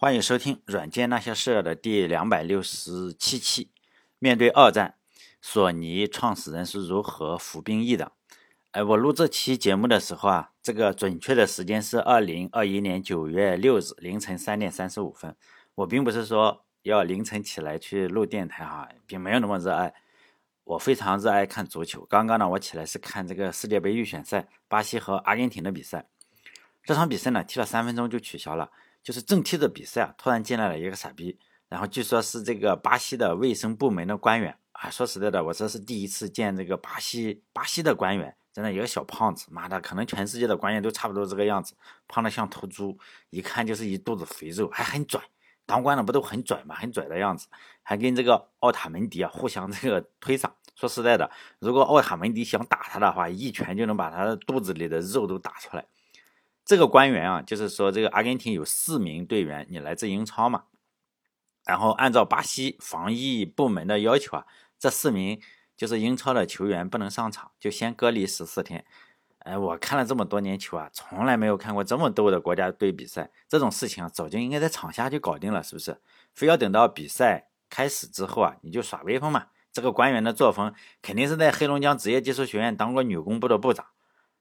欢迎收听《软件那些事》的第两百六十七期。面对二战，索尼创始人是如何服兵役的？哎，我录这期节目的时候啊，这个准确的时间是二零二一年九月六日凌晨三点三十五分。我并不是说要凌晨起来去录电台哈，并没有那么热爱。我非常热爱看足球。刚刚呢，我起来是看这个世界杯预选赛，巴西和阿根廷的比赛。这场比赛呢，踢了三分钟就取消了。就是正踢着比赛啊，突然进来了一个傻逼，然后据说是这个巴西的卫生部门的官员啊。说实在的，我这是第一次见这个巴西巴西的官员，真的一个小胖子，妈的，可能全世界的官员都差不多这个样子，胖的像头猪，一看就是一肚子肥肉，还很拽。当官的不都很拽吗？很拽的样子，还跟这个奥塔门迪啊互相这个推搡。说实在的，如果奥塔门迪想打他的话，一拳就能把他的肚子里的肉都打出来。这个官员啊，就是说这个阿根廷有四名队员，你来自英超嘛？然后按照巴西防疫部门的要求啊，这四名就是英超的球员不能上场，就先隔离十四天。哎，我看了这么多年球啊，从来没有看过这么逗的国家队比赛。这种事情啊，早就应该在场下就搞定了，是不是？非要等到比赛开始之后啊，你就耍威风嘛？这个官员的作风肯定是在黑龙江职业技术学院当过女工部的部长。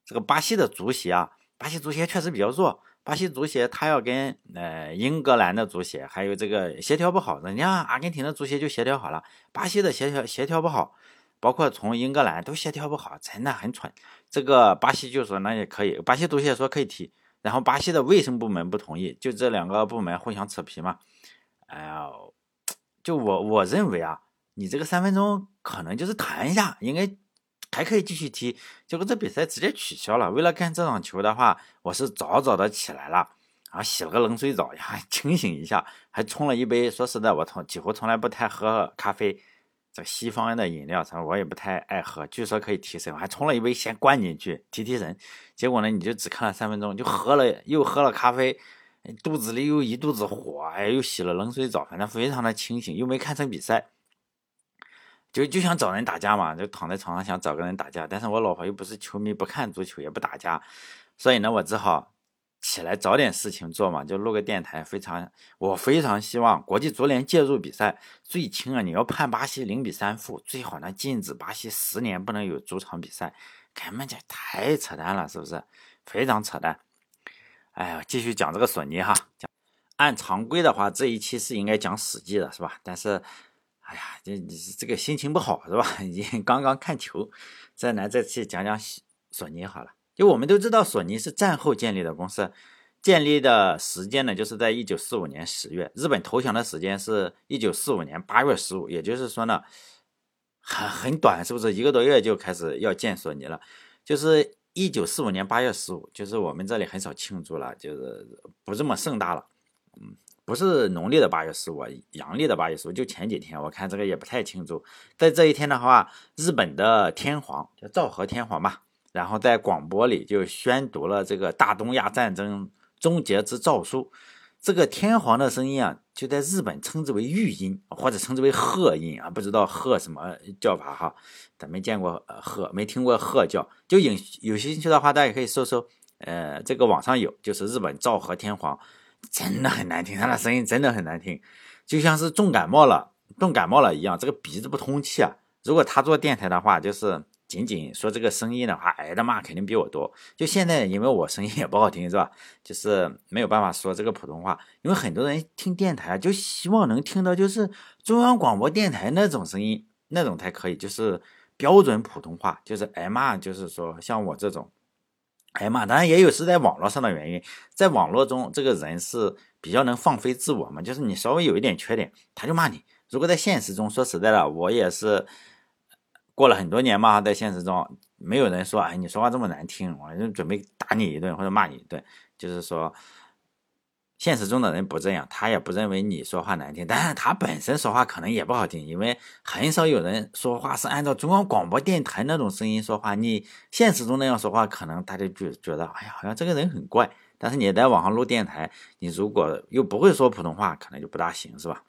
这个巴西的足协啊。巴西足协确实比较弱，巴西足协他要跟呃英格兰的足协还有这个协调不好，人家阿根廷的足协就协调好了，巴西的协调协调不好，包括从英格兰都协调不好，真的很蠢。这个巴西就说那也可以，巴西足协说可以踢，然后巴西的卫生部门不同意，就这两个部门互相扯皮嘛。哎呀，就我我认为啊，你这个三分钟可能就是谈一下，应该。还可以继续踢，结果这比赛直接取消了。为了看这场球的话，我是早早的起来了，啊，洗了个冷水澡呀，清醒一下，还冲了一杯。说实在，我从几乎从来不太喝咖啡，这西方的饮料啥我也不太爱喝。据说可以提神，还冲了一杯先灌进去提提神。结果呢，你就只看了三分钟，就喝了又喝了咖啡，肚子里又一肚子火，哎，又洗了冷水澡，反正非常的清醒，又没看成比赛。就就想找人打架嘛，就躺在床上想找个人打架，但是我老婆又不是球迷，不看足球也不打架，所以呢，我只好起来找点事情做嘛，就录个电台。非常，我非常希望国际足联介入比赛，最轻啊，你要判巴西零比三负，最好呢禁止巴西十年不能有主场比赛，根本就太扯淡了，是不是？非常扯淡。哎呀，继续讲这个索尼哈，讲按常规的话，这一期是应该讲史记的，是吧？但是。哎呀，这你这个心情不好是吧？你刚刚看球，再来再去讲讲索尼好了。就我们都知道，索尼是战后建立的公司，建立的时间呢，就是在一九四五年十月。日本投降的时间是一九四五年八月十五，也就是说呢，很很短，是不是？一个多月就开始要建索尼了。就是一九四五年八月十五，就是我们这里很少庆祝了，就是不这么盛大了，嗯。不是农历的八月十五，阳历的八月十五，就前几天，我看这个也不太清楚。在这一天的话，日本的天皇叫昭和天皇吧，然后在广播里就宣读了这个大东亚战争终结之诏书。这个天皇的声音啊，就在日本称之为御音，或者称之为鹤音啊，不知道鹤什么叫法哈，咱没见过鹤，没听过鹤叫。就有有兴趣的话，大家可以搜搜，呃，这个网上有，就是日本昭和天皇。真的很难听，他的声音真的很难听，就像是重感冒了、重感冒了一样，这个鼻子不通气啊。如果他做电台的话，就是仅仅说这个声音的话，挨的骂肯定比我多。就现在，因为我声音也不好听，是吧？就是没有办法说这个普通话，因为很多人听电台就希望能听到就是中央广播电台那种声音，那种才可以，就是标准普通话，就是挨骂，就是说像我这种。哎呀妈！当然也有是在网络上的原因，在网络中这个人是比较能放飞自我嘛，就是你稍微有一点缺点，他就骂你。如果在现实中，说实在的，我也是过了很多年嘛，在现实中没有人说，哎，你说话这么难听，我就准备打你一顿或者骂你一顿，就是说。现实中的人不这样，他也不认为你说话难听，但是他本身说话可能也不好听，因为很少有人说话是按照中央广播电台那种声音说话。你现实中那样说话，可能大家就觉得，哎呀，好像这个人很怪。但是你在网上录电台，你如果又不会说普通话，可能就不大行，是吧？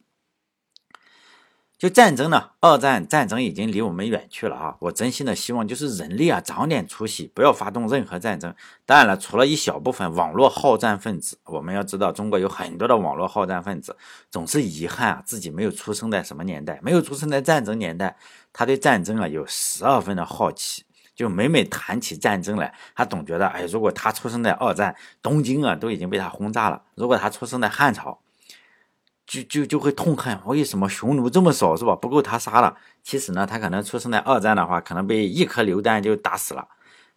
就战争呢，二战战争已经离我们远去了啊！我真心的希望就是人类啊长点出息，不要发动任何战争。当然了，除了一小部分网络好战分子，我们要知道中国有很多的网络好战分子，总是遗憾啊自己没有出生在什么年代，没有出生在战争年代，他对战争啊有十二分的好奇，就每每谈起战争来，他总觉得哎，如果他出生在二战，东京啊都已经被他轰炸了；如果他出生在汉朝。就就就会痛恨为什么匈奴这么少是吧？不够他杀了。其实呢，他可能出生在二战的话，可能被一颗榴弹就打死了；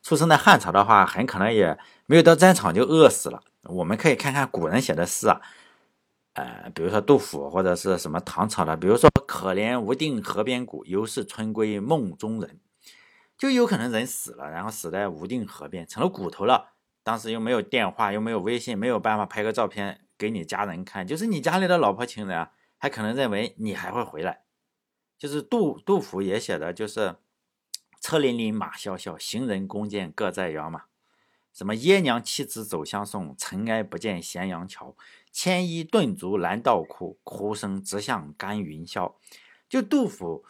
出生在汉朝的话，很可能也没有到战场就饿死了。我们可以看看古人写的诗啊，呃，比如说杜甫或者是什么唐朝的，比如说“可怜无定河边骨，犹是春归梦中人”，就有可能人死了，然后死在无定河边，成了骨头了。当时又没有电话，又没有微信，没有办法拍个照片。给你家人看，就是你家里的老婆亲人啊，还可能认为你还会回来。就是杜杜甫也写的，就是车辚辚，马萧萧，行人弓箭各在腰嘛。什么爷娘妻子走相送，尘埃不见咸阳桥。牵衣顿足拦道哭，哭声直向干云霄。就杜甫，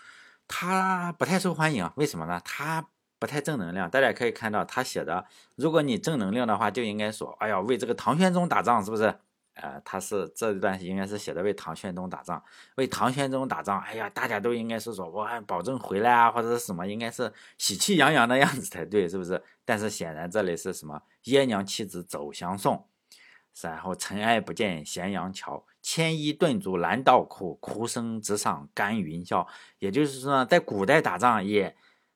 他不太受欢迎，为什么呢？他不太正能量。大家可以看到他写的，如果你正能量的话，就应该说，哎呀，为这个唐玄宗打仗，是不是？呃，他是这一段应该是写的为唐玄宗打仗，为唐玄宗打仗。哎呀，大家都应该是说，我保证回来啊，或者是什么，应该是喜气洋洋的样子才对，是不是？但是显然这里是什么？爷娘妻子走相送，然后尘埃不见咸阳桥，牵衣顿足拦道哭，哭声直上干云霄。也就是说，在古代打仗也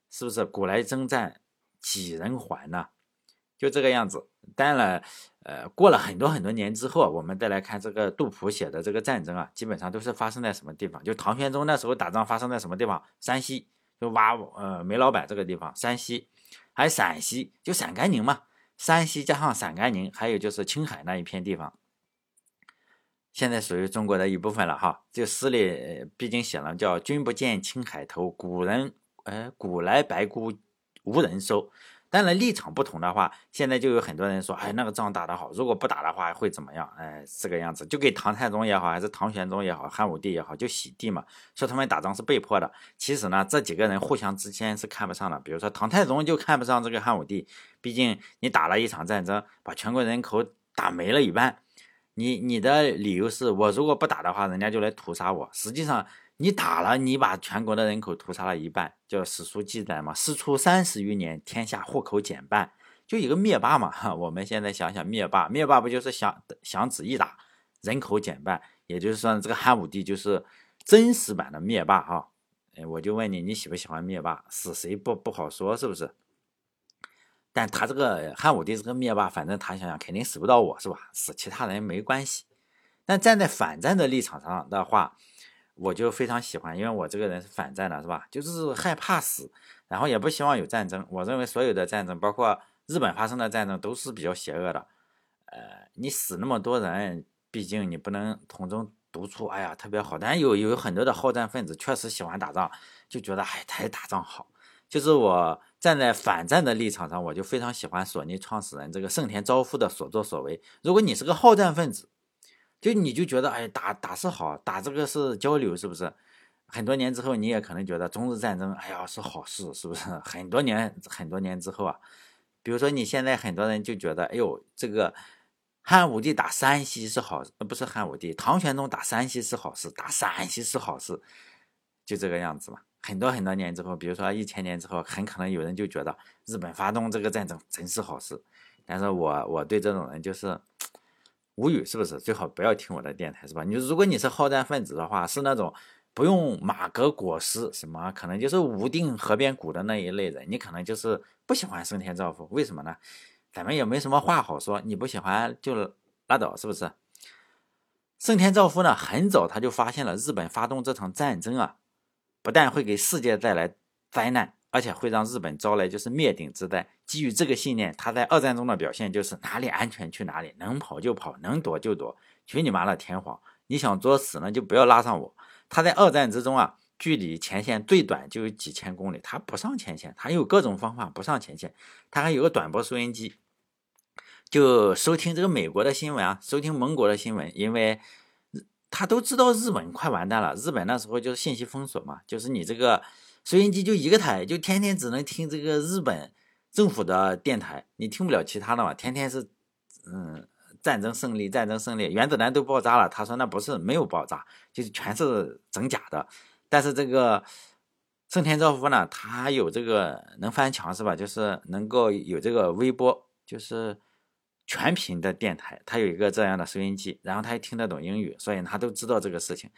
是不是古来征战几人还呢？就这个样子。当然了。呃，过了很多很多年之后，我们再来看这个杜甫写的这个战争啊，基本上都是发生在什么地方？就唐玄宗那时候打仗发生在什么地方？山西，就挖呃煤老板这个地方，山西，还有陕西，就陕甘宁嘛。山西加上陕甘宁，还有就是青海那一片地方，现在属于中国的一部分了哈。这诗里毕竟写了叫“君不见青海头，古人呃古来白骨无人收”。当然立场不同的话，现在就有很多人说，哎，那个仗打得好，如果不打的话会怎么样？哎，这个样子，就给唐太宗也好，还是唐玄宗也好，汉武帝也好，就洗地嘛，说他们打仗是被迫的。其实呢，这几个人互相之间是看不上的。比如说唐太宗就看不上这个汉武帝，毕竟你打了一场战争，把全国人口打没了一半，你你的理由是我如果不打的话，人家就来屠杀我。实际上。你打了，你把全国的人口屠杀了一半，叫史书记载嘛？师出三十余年，天下户口减半，就一个灭霸嘛。我们现在想想，灭霸，灭霸不就是想想旨一打，人口减半？也就是说，这个汉武帝就是真实版的灭霸哈。哎，我就问你，你喜不喜欢灭霸？死谁不不好说，是不是？但他这个汉武帝这个灭霸，反正他想想肯定死不到我是吧？死其他人没关系。但站在反战的立场上的话，我就非常喜欢，因为我这个人是反战的，是吧？就是害怕死，然后也不希望有战争。我认为所有的战争，包括日本发生的战争，都是比较邪恶的。呃，你死那么多人，毕竟你不能从中读出，哎呀，特别好。但有有很多的好战分子确实喜欢打仗，就觉得哎，太打仗好。就是我站在反战的立场上，我就非常喜欢索尼创始人这个盛田昭夫的所作所为。如果你是个好战分子，就你就觉得哎打打是好，打这个是交流，是不是？很多年之后你也可能觉得中日战争，哎呀是好事，是不是？很多年很多年之后啊，比如说你现在很多人就觉得，哎呦这个汉武帝打山西是好，呃不是汉武帝，唐玄宗打山西是好事，打陕西是好事，就这个样子嘛。很多很多年之后，比如说一千年之后，很可能有人就觉得日本发动这个战争真是好事，但是我我对这种人就是。无语是不是？最好不要听我的电台是吧？你如果你是好战分子的话，是那种不用马革裹尸，什么可能就是无定河边骨的那一类人，你可能就是不喜欢升天造福。为什么呢？咱们也没什么话好说，你不喜欢就拉倒，是不是？盛田昭夫呢，很早他就发现了日本发动这场战争啊，不但会给世界带来灾难。而且会让日本招来就是灭顶之灾。基于这个信念，他在二战中的表现就是哪里安全去哪里，能跑就跑，能躲就躲。去你妈的天皇！你想作死呢，就不要拉上我。他在二战之中啊，距离前线最短就有几千公里，他不上前线，他有各种方法不上前线。他还有个短波收音机，就收听这个美国的新闻啊，收听盟国的新闻，因为。他都知道日本快完蛋了。日本那时候就是信息封锁嘛，就是你这个收音机就一个台，就天天只能听这个日本政府的电台，你听不了其他的嘛。天天是，嗯，战争胜利，战争胜利，原子弹都爆炸了。他说那不是没有爆炸，就是全是整假的。但是这个盛田昭夫呢，他有这个能翻墙是吧？就是能够有这个微波，就是。全频的电台，他有一个这样的收音机，然后他也听得懂英语，所以他都知道这个事情。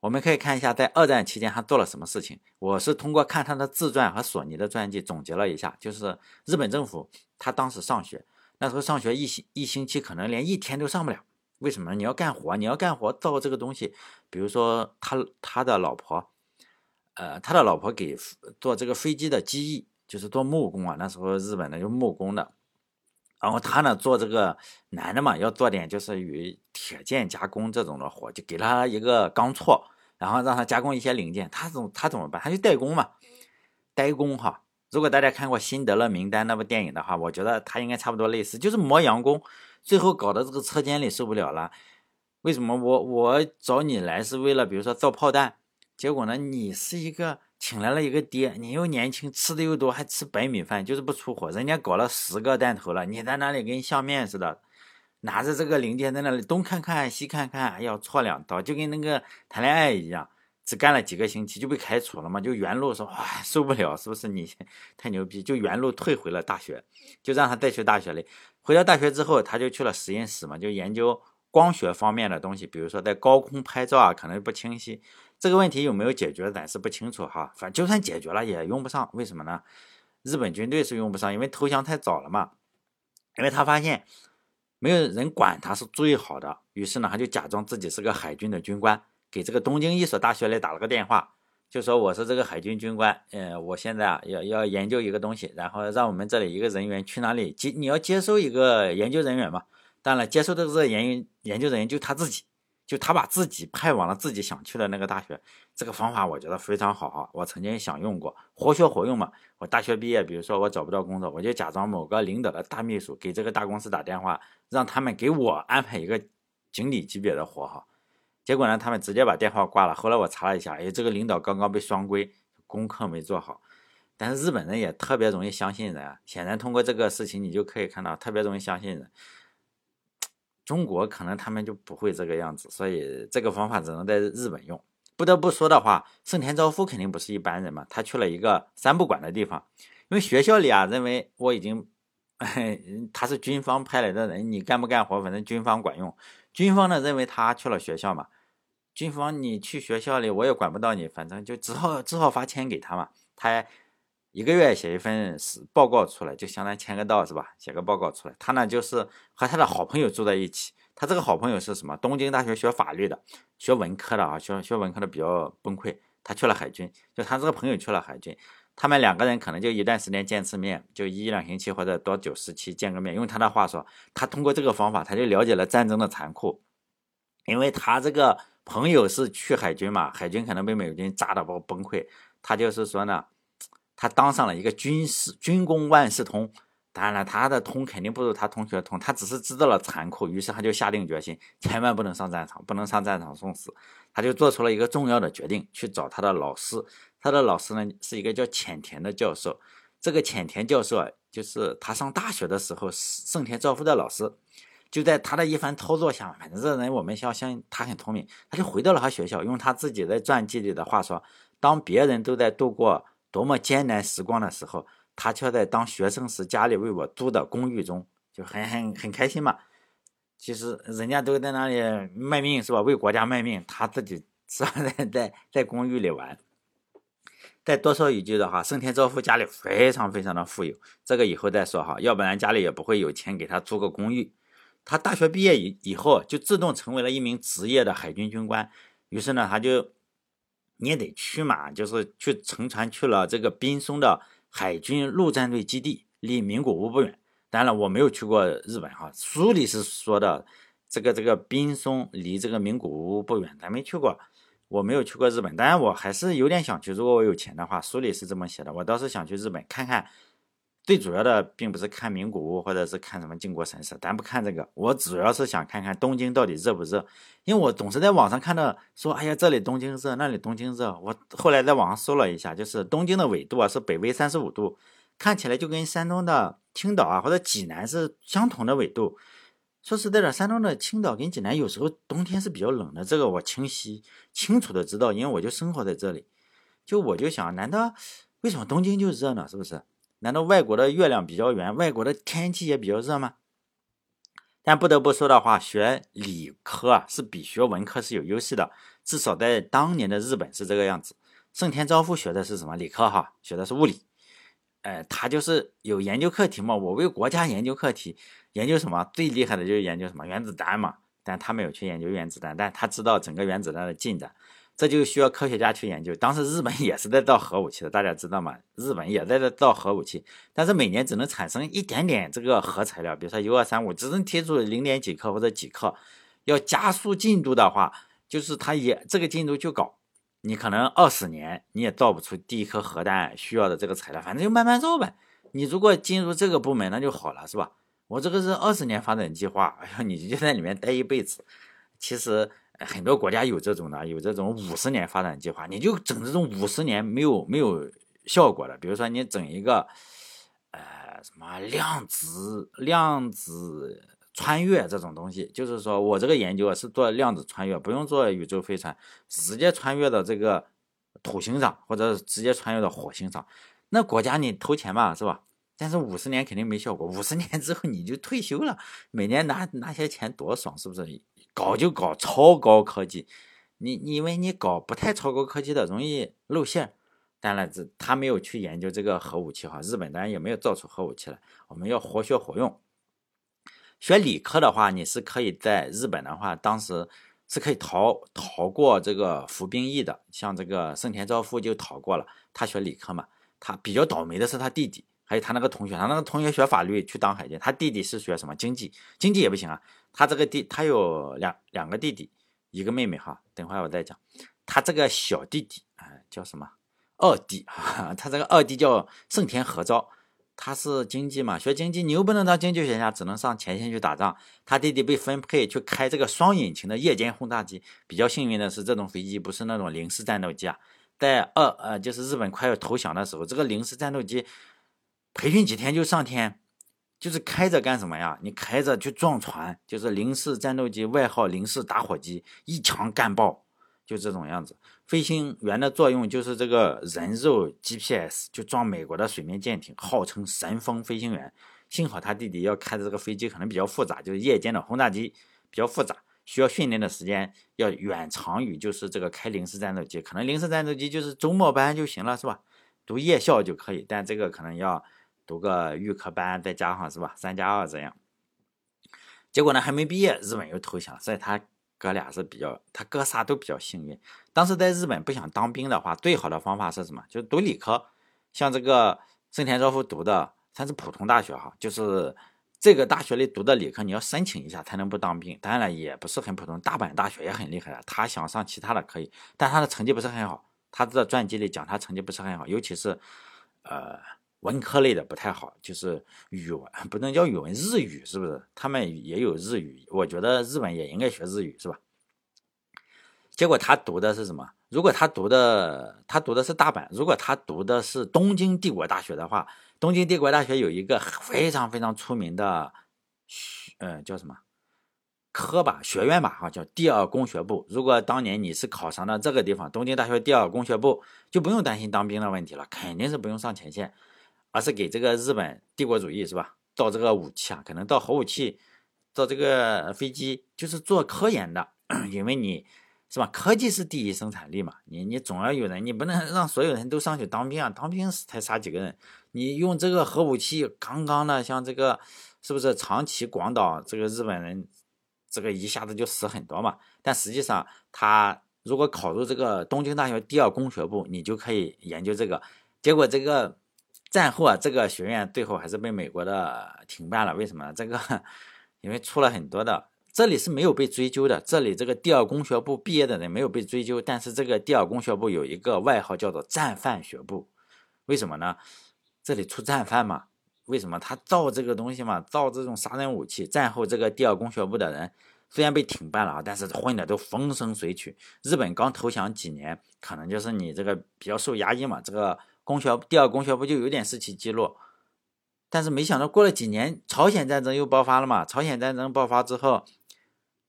我们可以看一下，在二战期间他做了什么事情。我是通过看他的自传和索尼的传记总结了一下，就是日本政府他当时上学，那时候上学一星一星期可能连一天都上不了。为什么？你要干活，你要干活造这个东西，比如说他他的老婆，呃，他的老婆给做这个飞机的机翼，就是做木工啊。那时候日本的就木工的。然后他呢做这个男的嘛，要做点就是与铁件加工这种的活，就给他一个钢锉，然后让他加工一些零件。他怎他怎么办？他就代工嘛，代工哈。如果大家看过《辛德勒名单》那部电影的话，我觉得他应该差不多类似，就是磨洋工，最后搞得这个车间里受不了了。为什么我我找你来是为了比如说造炮弹，结果呢你是一个。请来了一个爹，你又年轻，吃的又多，还吃白米饭，就是不出火。人家搞了十个弹头了，你在那里跟相面似的，拿着这个零件在那里东看看西看看，还要戳两刀，就跟那个谈恋爱一样。只干了几个星期就被开除了嘛，就原路说哇受不了，是不是你太牛逼？就原路退回了大学，就让他再去大学里。回到大学之后，他就去了实验室嘛，就研究光学方面的东西，比如说在高空拍照啊，可能不清晰。这个问题有没有解决，暂时不清楚哈。反正就算解决了，也用不上。为什么呢？日本军队是用不上，因为投降太早了嘛。因为他发现没有人管他是最好的，于是呢，他就假装自己是个海军的军官，给这个东京一所大学里打了个电话，就说我是这个海军军官，呃，我现在啊要要研究一个东西，然后让我们这里一个人员去哪里接，你要接收一个研究人员嘛。当然，接受的这个研研究人员就他自己。就他把自己派往了自己想去的那个大学，这个方法我觉得非常好哈。我曾经想用过，活学活用嘛。我大学毕业，比如说我找不到工作，我就假装某个领导的大秘书，给这个大公司打电话，让他们给我安排一个经理级别的活哈。结果呢，他们直接把电话挂了。后来我查了一下，哎，这个领导刚刚被双规，功课没做好。但是日本人也特别容易相信人啊。显然通过这个事情，你就可以看到特别容易相信人。中国可能他们就不会这个样子，所以这个方法只能在日本用。不得不说的话，盛田昭夫肯定不是一般人嘛，他去了一个三不管的地方，因为学校里啊认为我已经，他是军方派来的人，你干不干活，反正军方管用。军方呢认为他去了学校嘛，军方你去学校里我也管不到你，反正就只好只好发钱给他嘛，他。一个月写一份是报告出来，就相当于签个到是吧？写个报告出来。他呢就是和他的好朋友住在一起。他这个好朋友是什么？东京大学学法律的，学文科的啊，学学文科的比较崩溃。他去了海军，就他这个朋友去了海军。他们两个人可能就一段时间见次面，就一两星期或者多久时期见个面。用他的话说，他通过这个方法，他就了解了战争的残酷。因为他这个朋友是去海军嘛，海军可能被美军炸的不崩溃。他就是说呢。他当上了一个军事军功万事通，当然了，他的通肯定不如他同学通，他只是知道了残酷，于是他就下定决心，千万不能上战场，不能上战场送死。他就做出了一个重要的决定，去找他的老师。他的老师呢是一个叫浅田的教授，这个浅田教授啊，就是他上大学的时候盛田昭夫的老师。就在他的一番操作下，反正这人我们相信他很聪明，他就回到了他学校，用他自己的传记里的话说，当别人都在度过。多么艰难时光的时候，他却在当学生时家里为我租的公寓中，就很很很开心嘛。其实人家都在那里卖命是吧？为国家卖命，他自己是吧？在在在公寓里玩。再多说一句的话，盛田昭夫家里非常非常的富有，这个以后再说哈，要不然家里也不会有钱给他租个公寓。他大学毕业以以后，就自动成为了一名职业的海军军官。于是呢，他就。你也得去嘛，就是去乘船去了这个滨松的海军陆战队基地，离名古屋不远。当然了，我没有去过日本哈，书里是说的这个这个滨松离这个名古屋不远，咱没去过，我没有去过日本。当然，我还是有点想去，如果我有钱的话，书里是这么写的，我倒是想去日本看看最主要的并不是看名古屋或者是看什么靖国神社，咱不看这个。我主要是想看看东京到底热不热，因为我总是在网上看到说，哎呀，这里东京热，那里东京热。我后来在网上搜了一下，就是东京的纬度啊是北纬三十五度，看起来就跟山东的青岛啊或者济南是相同的纬度。说实在的，山东的青岛跟济南有时候冬天是比较冷的，这个我清晰清楚的知道，因为我就生活在这里。就我就想，难道为什么东京就热呢？是不是？难道外国的月亮比较圆，外国的天气也比较热吗？但不得不说的话，学理科是比学文科是有优势的，至少在当年的日本是这个样子。盛田昭夫学的是什么理科？哈，学的是物理。哎，他就是有研究课题嘛。我为国家研究课题，研究什么？最厉害的就是研究什么原子弹嘛。但他没有去研究原子弹，但他知道整个原子弹的进展。这就需要科学家去研究。当时日本也是在造核武器的，大家知道吗？日本也在这造核武器，但是每年只能产生一点点这个核材料，比如说铀二三五，只能提出零点几克或者几克。要加速进度的话，就是它也这个进度就搞，你可能二十年你也造不出第一颗核弹需要的这个材料，反正就慢慢造呗。你如果进入这个部门，那就好了，是吧？我这个是二十年发展计划，哎呀，你就在里面待一辈子，其实。很多国家有这种的，有这种五十年发展计划，你就整这种五十年没有没有效果的，比如说你整一个，呃，什么量子量子穿越这种东西，就是说我这个研究啊是做量子穿越，不用做宇宙飞船，直接穿越到这个土星上，或者直接穿越到火星上，那国家你投钱嘛，是吧？但是五十年肯定没效果，五十年之后你就退休了，每年拿拿些钱多爽，是不是？搞就搞超高科技，你你因为你搞不太超高科技的容易露馅。当然，这他没有去研究这个核武器哈，日本当然也没有造出核武器来。我们要活学活用。学理科的话，你是可以在日本的话，当时是可以逃逃过这个服兵役的。像这个盛田昭夫就逃过了，他学理科嘛。他比较倒霉的是他弟弟，还有他那个同学，他那个同学学法律去当海军，他弟弟是学什么经济，经济也不行啊。他这个弟，他有两两个弟弟，一个妹妹哈。等会儿我再讲。他这个小弟弟啊，叫什么二弟？他这个二弟叫盛田和昭，他是经济嘛，学经济，你又不能当经济学家，只能上前线去打仗。他弟弟被分配去开这个双引擎的夜间轰炸机。比较幸运的是，这种飞机不是那种零式战斗机啊。在二呃，就是日本快要投降的时候，这个零式战斗机培训几天就上天。就是开着干什么呀？你开着去撞船，就是零式战斗机，外号零式打火机，一枪干爆，就这种样子。飞行员的作用就是这个人肉 GPS，就撞美国的水面舰艇，号称神风飞行员。幸好他弟弟要开的这个飞机可能比较复杂，就是夜间的轰炸机比较复杂，需要训练的时间要远长于就是这个开零式战斗机。可能零式战斗机就是周末班就行了，是吧？读夜校就可以，但这个可能要。读个预科班，再加上是吧，三加二这样。结果呢，还没毕业，日本又投降，所以他哥俩是比较，他哥仨都比较幸运。当时在日本不想当兵的话，最好的方法是什么？就是读理科。像这个盛田昭夫读的，他是普通大学哈，就是这个大学里读的理科，你要申请一下才能不当兵。当然了，也不是很普通，大阪大学也很厉害的。他想上其他的可以，但他的成绩不是很好。他的传记里讲他成绩不是很好，尤其是呃。文科类的不太好，就是语文不能叫语文，日语是不是？他们也有日语，我觉得日本也应该学日语，是吧？结果他读的是什么？如果他读的他读的是大阪，如果他读的是东京帝国大学的话，东京帝国大学有一个非常非常出名的学，呃，叫什么科吧学院吧，哈，叫第二工学部。如果当年你是考上了这个地方，东京大学第二工学部，就不用担心当兵的问题了，肯定是不用上前线。而是给这个日本帝国主义是吧？造这个武器啊，可能造核武器，造这个飞机，就是做科研的。因为你是吧？科技是第一生产力嘛。你你总要有人，你不能让所有人都上去当兵啊！当兵才杀几个人？你用这个核武器，刚刚呢像这个是不是长崎、广岛这个日本人，这个一下子就死很多嘛？但实际上，他如果考入这个东京大学第二工学部，你就可以研究这个。结果这个。战后啊，这个学院最后还是被美国的停办了。为什么呢？这个因为出了很多的，这里是没有被追究的。这里这个第二工学部毕业的人没有被追究，但是这个第二工学部有一个外号叫做“战犯学部”。为什么呢？这里出战犯嘛，为什么他造这个东西嘛？造这种杀人武器。战后这个第二工学部的人虽然被停办了啊，但是混的都风生水起。日本刚投降几年，可能就是你这个比较受压抑嘛，这个工学第二工学部就有点士气低落。但是没想到过了几年，朝鲜战争又爆发了嘛。朝鲜战争爆发之后，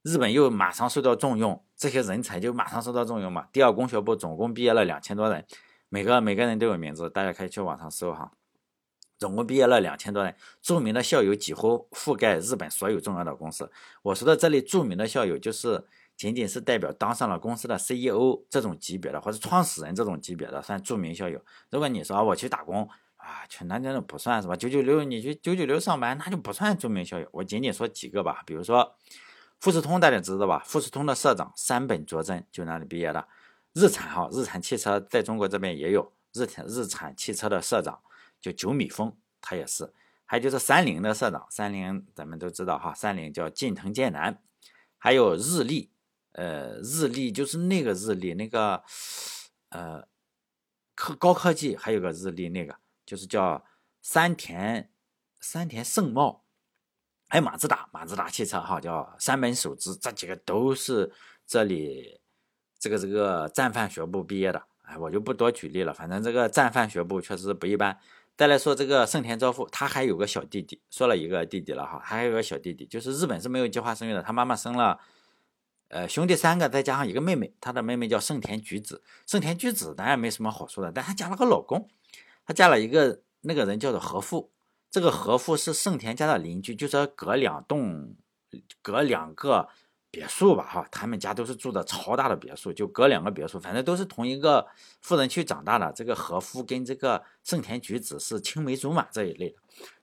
日本又马上受到重用，这些人才就马上受到重用嘛。第二工学部总共毕业了两千多人，每个每个人都有名字，大家可以去网上搜哈。总共毕业了两千多人，著名的校友几乎覆盖日本所有重要的公司。我说的这里著名的校友，就是仅仅是代表当上了公司的 CEO 这种级别的，或者创始人这种级别的算著名校友。如果你说我去打工啊，去那那种不算是吧？九九六你去九九六上班，那就不算著名校友。我仅仅说几个吧，比如说富士通大家知道吧？富士通的社长山本卓真就那里毕业的。日产哈，日产汽车在中国这边也有日产日产汽车的社长。就九米峰，他也是，还有就是三菱的社长，三菱咱们都知道哈，三菱叫近藤健男，还有日立，呃，日立就是那个日立，那个呃科高科技，还有个日立那个就是叫山田山田盛茂，还有马自达，马自达汽车哈叫山本守之，这几个都是这里这个这个战犯学部毕业的，哎，我就不多举例了，反正这个战犯学部确实不一般。再来说这个盛田昭夫，他还有个小弟弟，说了一个弟弟了哈，还有个小弟弟，就是日本是没有计划生育的，他妈妈生了，呃，兄弟三个，再加上一个妹妹，他的妹妹叫盛田菊子。盛田菊子当然没什么好说的，但她嫁了个老公，她嫁了一个那个人叫做和富，这个和富是盛田家的邻居，就是隔两栋，隔两个。别墅吧，哈，他们家都是住的超大的别墅，就隔两个别墅，反正都是同一个富人区长大的。这个和夫跟这个盛田菊子是青梅竹马这一类的。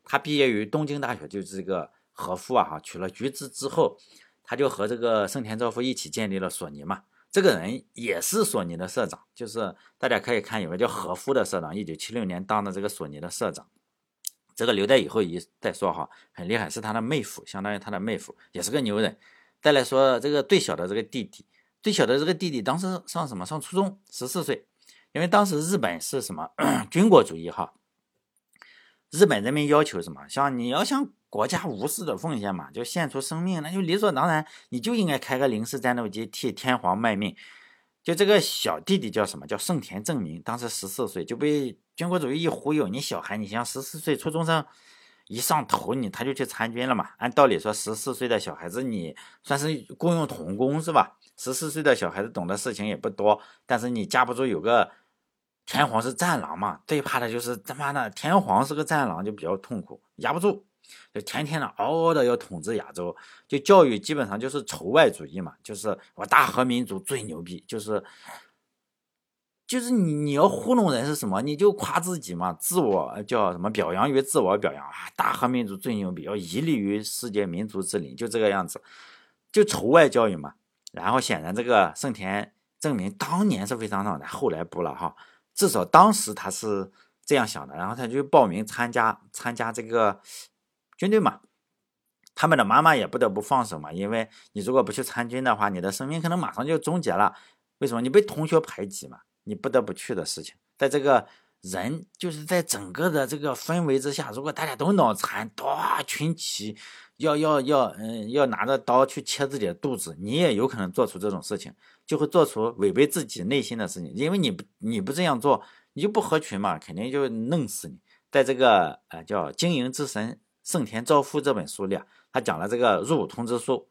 他毕业于东京大学，就是这个和夫啊，哈，娶了菊子之后，他就和这个盛田昭夫一起建立了索尼嘛。这个人也是索尼的社长，就是大家可以看有个叫和夫的社长，一九七六年当的这个索尼的社长。这个留在以后一再说哈，很厉害，是他的妹夫，相当于他的妹夫，也是个牛人。再来说这个最小的这个弟弟，最小的这个弟弟当时上什么？上初中，十四岁。因为当时日本是什么 军国主义哈，日本人民要求什么？像你要向国家无私的奉献嘛，就献出生命，那就理所当然，你就应该开个零式战斗机替天皇卖命。就这个小弟弟叫什么？叫盛田正明，当时十四岁就被军国主义一忽悠，你小孩，你像十四岁初中生。一上头你他就去参军了嘛？按道理说，十四岁的小孩子你算是雇佣童工是吧？十四岁的小孩子懂的事情也不多，但是你架不住有个天皇是战狼嘛？最怕的就是他妈的天皇是个战狼，就比较痛苦，压不住，就天天的嗷嗷的要统治亚洲，就教育基本上就是仇外主义嘛，就是我大和民族最牛逼，就是。就是你你要糊弄人是什么？你就夸自己嘛，自我叫什么？表扬于自我表扬啊！大和民族最牛逼，要屹立于世界民族之林，就这个样子，就仇外教育嘛。然后显然这个盛田正明当年是非常好的，后来不了哈。至少当时他是这样想的，然后他就报名参加参加这个军队嘛。他们的妈妈也不得不放手嘛，因为你如果不去参军的话，你的生命可能马上就终结了。为什么？你被同学排挤嘛。你不得不去的事情，在这个人就是在整个的这个氛围之下，如果大家都脑残，多群起，要要要，嗯，要拿着刀去切自己的肚子，你也有可能做出这种事情，就会做出违背自己内心的事情，因为你不你不这样做，你就不合群嘛，肯定就弄死你。在这个呃叫《经营之神盛田昭夫》这本书里啊，他讲了这个入伍通知书。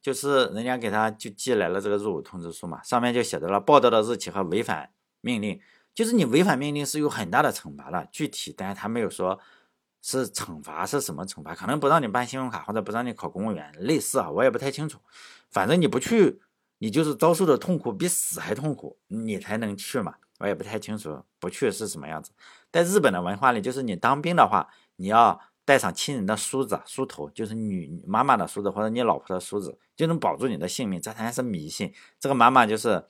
就是人家给他就寄来了这个入伍通知书嘛，上面就写着了报道的日期和违反命令，就是你违反命令是有很大的惩罚的，具体但是他没有说是惩罚是什么惩罚，可能不让你办信用卡或者不让你考公务员，类似啊，我也不太清楚。反正你不去，你就是遭受的痛苦比死还痛苦，你才能去嘛，我也不太清楚不去是什么样子。在日本的文化里，就是你当兵的话，你要。带上亲人的梳子、梳头，就是女妈妈的梳子或者你老婆的梳子，就能保住你的性命。这才是迷信。这个妈妈就是，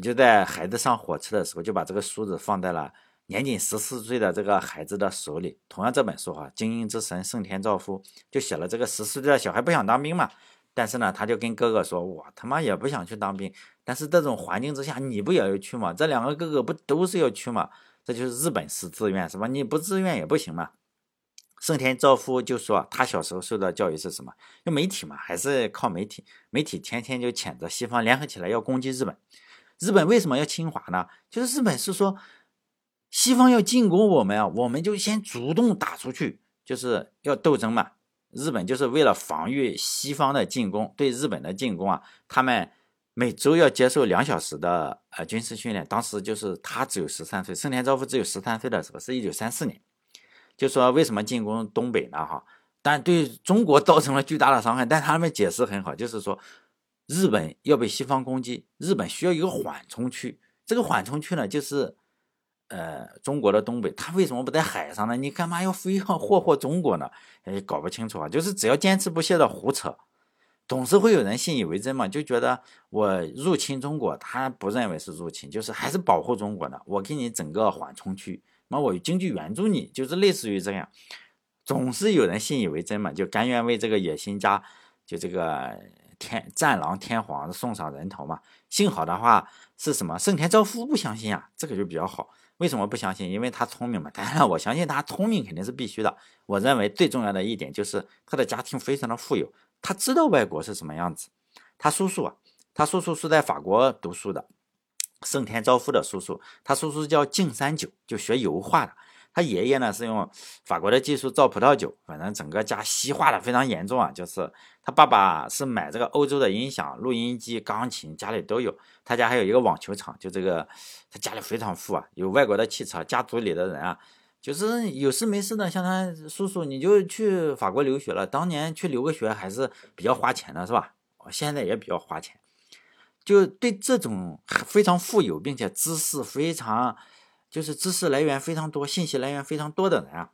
就在孩子上火车的时候，就把这个梳子放在了年仅十四岁的这个孩子的手里。同样，这本书哈，《精英之神盛田昭夫》就写了这个十四岁的小孩不想当兵嘛，但是呢，他就跟哥哥说：“我他妈也不想去当兵。”但是这种环境之下，你不也要去吗？这两个哥哥不都是要去吗？这就是日本式自愿是吧？你不自愿也不行嘛。盛田昭夫就说，他小时候受到教育是什么？就媒体嘛，还是靠媒体。媒体天天就谴责西方联合起来要攻击日本。日本为什么要侵华呢？就是日本是说，西方要进攻我们啊，我们就先主动打出去，就是要斗争嘛。日本就是为了防御西方的进攻，对日本的进攻啊，他们每周要接受两小时的呃军事训练。当时就是他只有十三岁，盛田昭夫只有十三岁的时候，是一九三四年。就说为什么进攻东北呢？哈，但对中国造成了巨大的伤害。但他们解释很好，就是说日本要被西方攻击，日本需要一个缓冲区。这个缓冲区呢，就是呃中国的东北。他为什么不在海上呢？你干嘛要非要霍霍中国呢？哎，搞不清楚啊。就是只要坚持不懈的胡扯，总是会有人信以为真嘛，就觉得我入侵中国，他不认为是入侵，就是还是保护中国的。我给你整个缓冲区。那我经济援助你，就是类似于这样，总是有人信以为真嘛，就甘愿为这个野心家，就这个天战狼天皇送上人头嘛。幸好的话是什么？圣田昭夫不相信啊，这个就比较好。为什么不相信？因为他聪明嘛。当然，我相信他聪明肯定是必须的。我认为最重要的一点就是他的家庭非常的富有，他知道外国是什么样子。他叔叔啊，他叔叔是在法国读书的。圣田昭夫的叔叔，他叔叔叫敬三九，就学油画的。他爷爷呢是用法国的技术造葡萄酒，反正整个家西化的非常严重啊。就是他爸爸是买这个欧洲的音响、录音机、钢琴，家里都有。他家还有一个网球场，就这个他家里非常富啊，有外国的汽车。家族里的人啊，就是有事没事的，像他叔叔，你就去法国留学了。当年去留个学还是比较花钱的，是吧？现在也比较花钱。就对这种非常富有并且知识非常，就是知识来源非常多、信息来源非常多的人啊，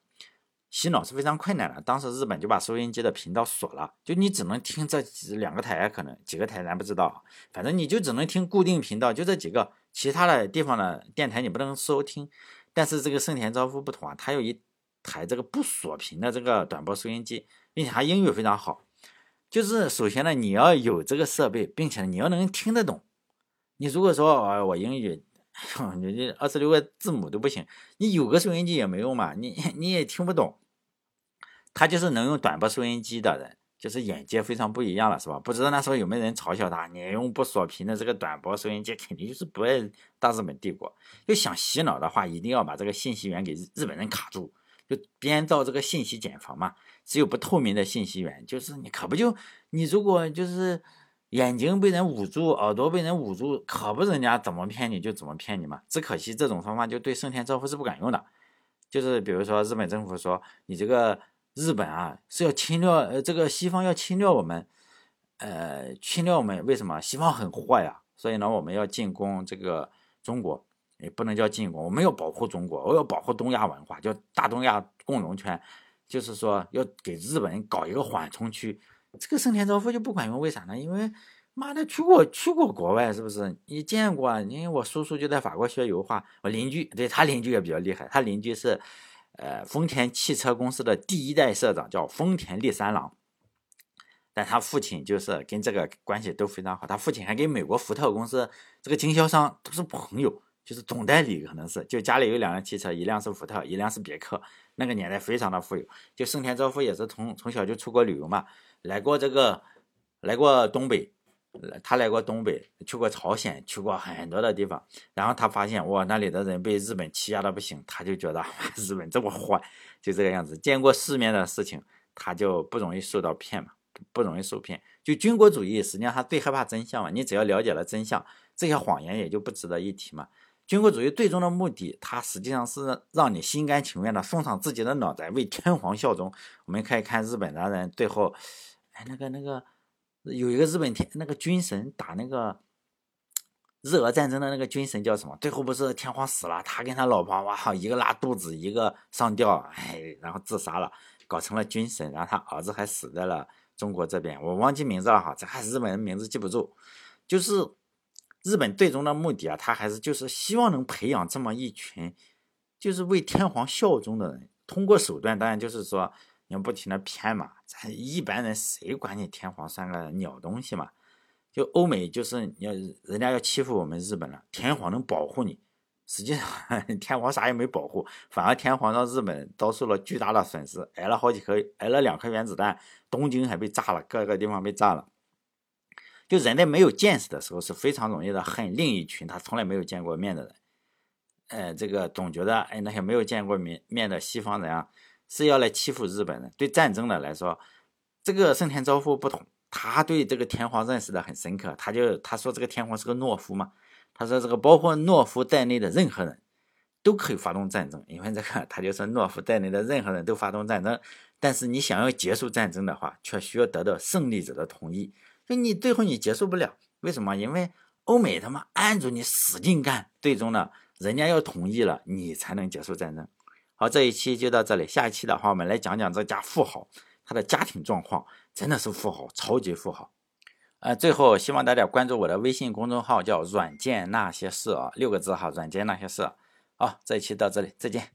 洗脑是非常困难的。当时日本就把收音机的频道锁了，就你只能听这几两个台，可能几个台咱不知道，反正你就只能听固定频道，就这几个，其他的地方的电台你不能收听。但是这个盛田昭夫不同啊，他有一台这个不锁屏的这个短波收音机，并且他英语非常好。就是首先呢，你要有这个设备，并且你要能听得懂。你如果说啊，我英语，你这二十六个字母都不行，你有个收音机也没用嘛，你你也听不懂。他就是能用短波收音机的人，就是眼界非常不一样了，是吧？不知道那时候有没有人嘲笑他？你用不锁屏的这个短波收音机，肯定就是不爱大日本帝国。就想洗脑的话，一定要把这个信息源给日本人卡住，就编造这个信息茧房嘛。只有不透明的信息源，就是你可不就你如果就是眼睛被人捂住，耳朵被人捂住，可不人家怎么骗你就怎么骗你嘛。只可惜这种方法就对盛田昭夫是不敢用的。就是比如说日本政府说你这个日本啊是要侵略，呃，这个西方要侵略我们，呃，侵略我们为什么？西方很坏呀，所以呢我们要进攻这个中国，也不能叫进攻，我们要保护中国，我要保护东亚文化，叫大东亚共荣圈。就是说要给日本搞一个缓冲区，这个盛田昭夫就不管用，为啥呢？因为妈的去过去过国外，是不是？你见过？因为我叔叔就在法国学油画，我邻居对他邻居也比较厉害，他邻居是呃丰田汽车公司的第一代社长，叫丰田利三郎，但他父亲就是跟这个关系都非常好，他父亲还跟美国福特公司这个经销商都是朋友。就是总代理可能是，就家里有两辆汽车，一辆是福特，一辆是别克。那个年代非常的富有。就盛田昭夫也是从从小就出国旅游嘛，来过这个，来过东北，他来过东北，去过朝鲜，去过很多的地方。然后他发现哇，那里的人被日本欺压的不行，他就觉得 日本这么坏，就这个样子。见过世面的事情，他就不容易受到骗嘛，不容易受骗。就军国主义，实际上他最害怕真相嘛。你只要了解了真相，这些谎言也就不值得一提嘛。军国主义最终的目的，它实际上是让你心甘情愿的送上自己的脑袋，为天皇效忠。我们可以看日本的人最后，哎，那个那个有一个日本天那个军神打那个日俄战争的那个军神叫什么？最后不是天皇死了，他跟他老婆哇，一个拉肚子，一个上吊，哎，然后自杀了，搞成了军神。然后他儿子还死在了中国这边，我忘记名字了哈，这还日本人名字记不住，就是。日本最终的目的啊，他还是就是希望能培养这么一群，就是为天皇效忠的人。通过手段，当然就是说，你要不停的骗嘛。咱一般人谁管你天皇算个鸟东西嘛？就欧美就是你要人家要欺负我们日本了，天皇能保护你，实际上 天皇啥也没保护，反而天皇让日本遭受了巨大的损失，挨了好几颗，挨了两颗原子弹，东京还被炸了，各个地方被炸了。就人在没有见识的时候是非常容易的恨另一群他从来没有见过面的人，呃，这个总觉得哎那些没有见过面面的西方人啊是要来欺负日本人。对战争的来说，这个盛田昭夫不同，他对这个天皇认识的很深刻，他就他说这个天皇是个懦夫嘛。他说：“这个包括懦夫在内的任何人，都可以发动战争，因为这个他就说懦夫在内的任何人都发动战争。但是你想要结束战争的话，却需要得到胜利者的同意。就你最后你结束不了，为什么？因为欧美他妈按住你使劲干，最终呢，人家要同意了，你才能结束战争。好，这一期就到这里，下一期的话，我们来讲讲这家富豪他的家庭状况，真的是富豪，超级富豪。”呃，最后希望大家关注我的微信公众号，叫“软件那些事”啊，六个字哈，“软件那些事”。好，这一期到这里，再见。